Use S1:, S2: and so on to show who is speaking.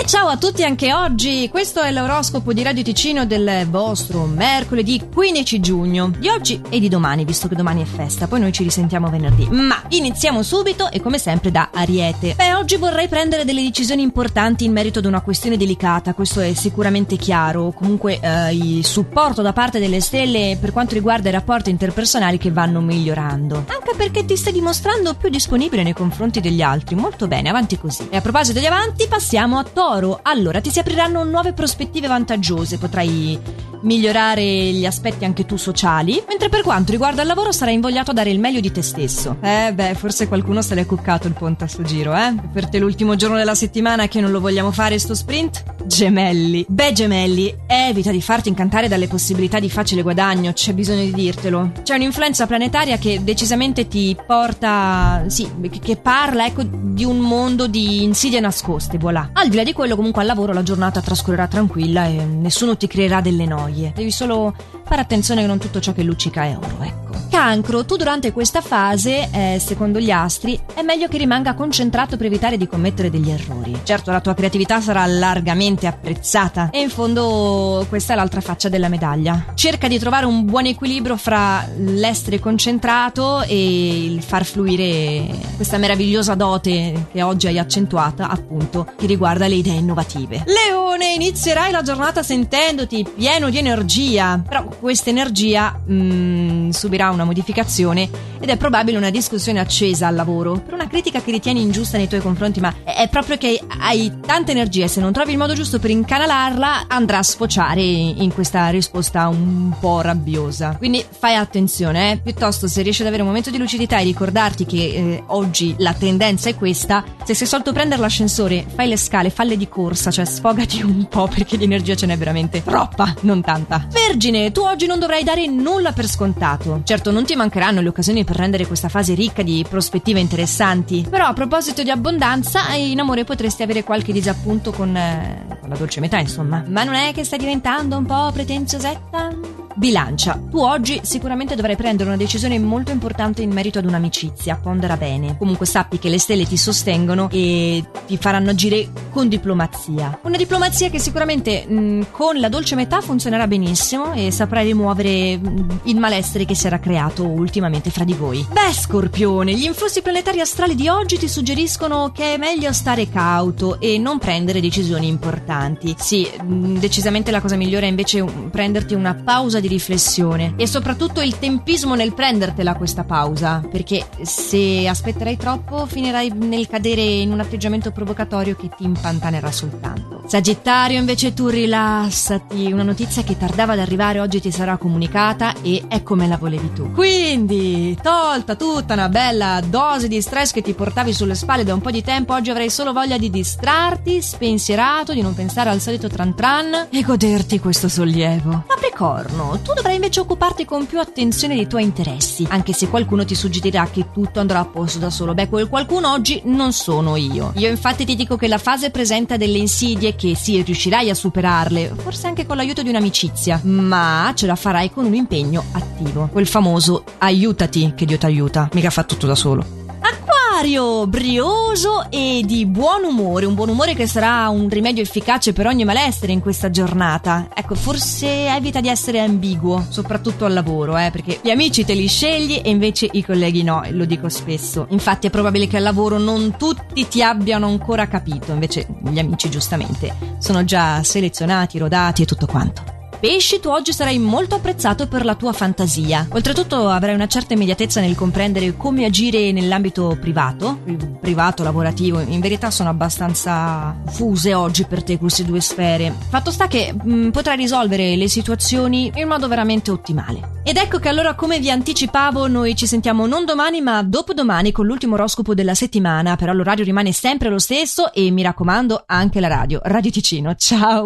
S1: E ciao a tutti anche oggi, questo è l'oroscopo di Radio Ticino del vostro mercoledì 15 giugno, di oggi e di domani, visto che domani è festa, poi noi ci risentiamo venerdì. Ma iniziamo subito e come sempre da Ariete. Beh, oggi vorrei prendere delle decisioni importanti in merito ad una questione delicata, questo è sicuramente chiaro, comunque eh, il supporto da parte delle stelle per quanto riguarda i rapporti interpersonali che vanno migliorando. Anche perché ti stai dimostrando più disponibile nei confronti degli altri, molto bene, avanti così. E a proposito di avanti, passiamo a Toro. Allora, ti si apriranno nuove prospettive vantaggiose, potrai migliorare gli aspetti anche tu sociali, mentre per quanto riguarda il lavoro sarai invogliato a dare il meglio di te stesso. Eh beh, forse qualcuno se l'è cuccato il ponte a sto giro, eh? Per te l'ultimo giorno della settimana che non lo vogliamo fare sto sprint? Gemelli. Beh, gemelli, evita di farti incantare dalle possibilità di facile guadagno, c'è bisogno di dirtelo. C'è un'influenza planetaria che decisamente ti porta, sì, che parla, ecco, di un mondo di insidie nascoste, voilà. Al di là di quello, comunque al lavoro la giornata trascorrerà tranquilla e nessuno ti creerà delle noie. Devi solo fare attenzione che non tutto ciò che luccica è oro, ecco. Cancro, tu durante questa fase, eh, secondo gli astri, è meglio che rimanga concentrato per evitare di commettere degli errori. Certo, la tua creatività sarà largamente apprezzata e in fondo questa è l'altra faccia della medaglia. Cerca di trovare un buon equilibrio fra l'essere concentrato e il far fluire questa meravigliosa dote che oggi hai accentuata, appunto, che riguarda le idee innovative. Leone, inizierai la giornata sentendoti pieno di energia, però questa energia mm, subirà una modificazione ed è probabile una discussione accesa al lavoro per una critica che ritieni ingiusta nei tuoi confronti, ma è proprio che hai tanta energia e se non trovi il modo giusto per incanalarla andrà a sfociare in questa risposta un po' rabbiosa. Quindi fai attenzione, eh? piuttosto se riesci ad avere un momento di lucidità e ricordarti che eh, oggi la tendenza è questa, se sei solito prendere l'ascensore, fai le scale, falle di corsa, cioè sfogati un po' perché di energia ce n'è veramente troppa, non tanta. Vergine, tu oggi non dovrai dare nulla per scontato. Certo, non ti mancheranno le occasioni per rendere questa fase ricca di prospettive interessanti, però a proposito di abbondanza, in amore potresti avere qualche disappunto con, eh, con la dolce metà, insomma. Ma non è che sta diventando un po' pretenziosetta? Bilancia, tu oggi sicuramente dovrai prendere una decisione molto importante in merito ad un'amicizia, pondera bene. Comunque sappi che le stelle ti sostengono e ti faranno agire con diplomazia. Una diplomazia che sicuramente mh, con la dolce metà funzionerà benissimo e saprai rimuovere mh, il malessere che si era creato ultimamente fra di voi. Beh, Scorpione, gli influssi planetari astrali di oggi ti suggeriscono che è meglio stare cauto e non prendere decisioni importanti. Sì, mh, decisamente la cosa migliore è invece prenderti una pausa di riflessione e soprattutto il tempismo nel prendertela questa pausa, perché se aspetterai troppo finirai nel cadere in un atteggiamento provocatorio che ti impantanerà soltanto. Sagittario, invece tu rilassati, una notizia che tardava ad arrivare oggi ti sarà comunicata e è come la volevi tu. Quindi, tolta tutta una bella dose di stress che ti portavi sulle spalle da un po' di tempo, oggi avrai solo voglia di distrarti, spensierato, di non pensare al solito tran tran e goderti questo sollievo. Capricorno, tu dovrai invece occuparti con più attenzione dei tuoi interessi, anche se qualcuno ti suggerirà che tutto andrà a posto da solo. Beh, quel qualcuno oggi non sono io. Io infatti ti dico che la fase presenta delle insidie che sì, riuscirai a superarle, forse anche con l'aiuto di un'amicizia, ma ce la farai con un impegno attivo. Quel famoso aiutati che Dio ti aiuta, mica fa tutto da solo. Acquario, brioso e di buon umore, un buon umore che sarà un rimedio efficace per ogni malessere in questa giornata. Ecco, forse evita di essere ambiguo, soprattutto al lavoro, eh, perché gli amici te li scegli e invece i colleghi no, lo dico spesso. Infatti è probabile che al lavoro non tutti ti abbiano ancora capito, invece gli amici giustamente sono già selezionati, rodati e tutto quanto. Pesci, tu oggi sarai molto apprezzato per la tua fantasia. Oltretutto avrai una certa immediatezza nel comprendere come agire nell'ambito privato, privato, lavorativo. In verità sono abbastanza fuse oggi per te queste due sfere. Fatto sta che mh, potrai risolvere le situazioni in modo veramente ottimale. Ed ecco che allora, come vi anticipavo, noi ci sentiamo non domani ma dopodomani con l'ultimo oroscopo della settimana. Però l'orario rimane sempre lo stesso e mi raccomando anche la radio. Radio Ticino. Ciao!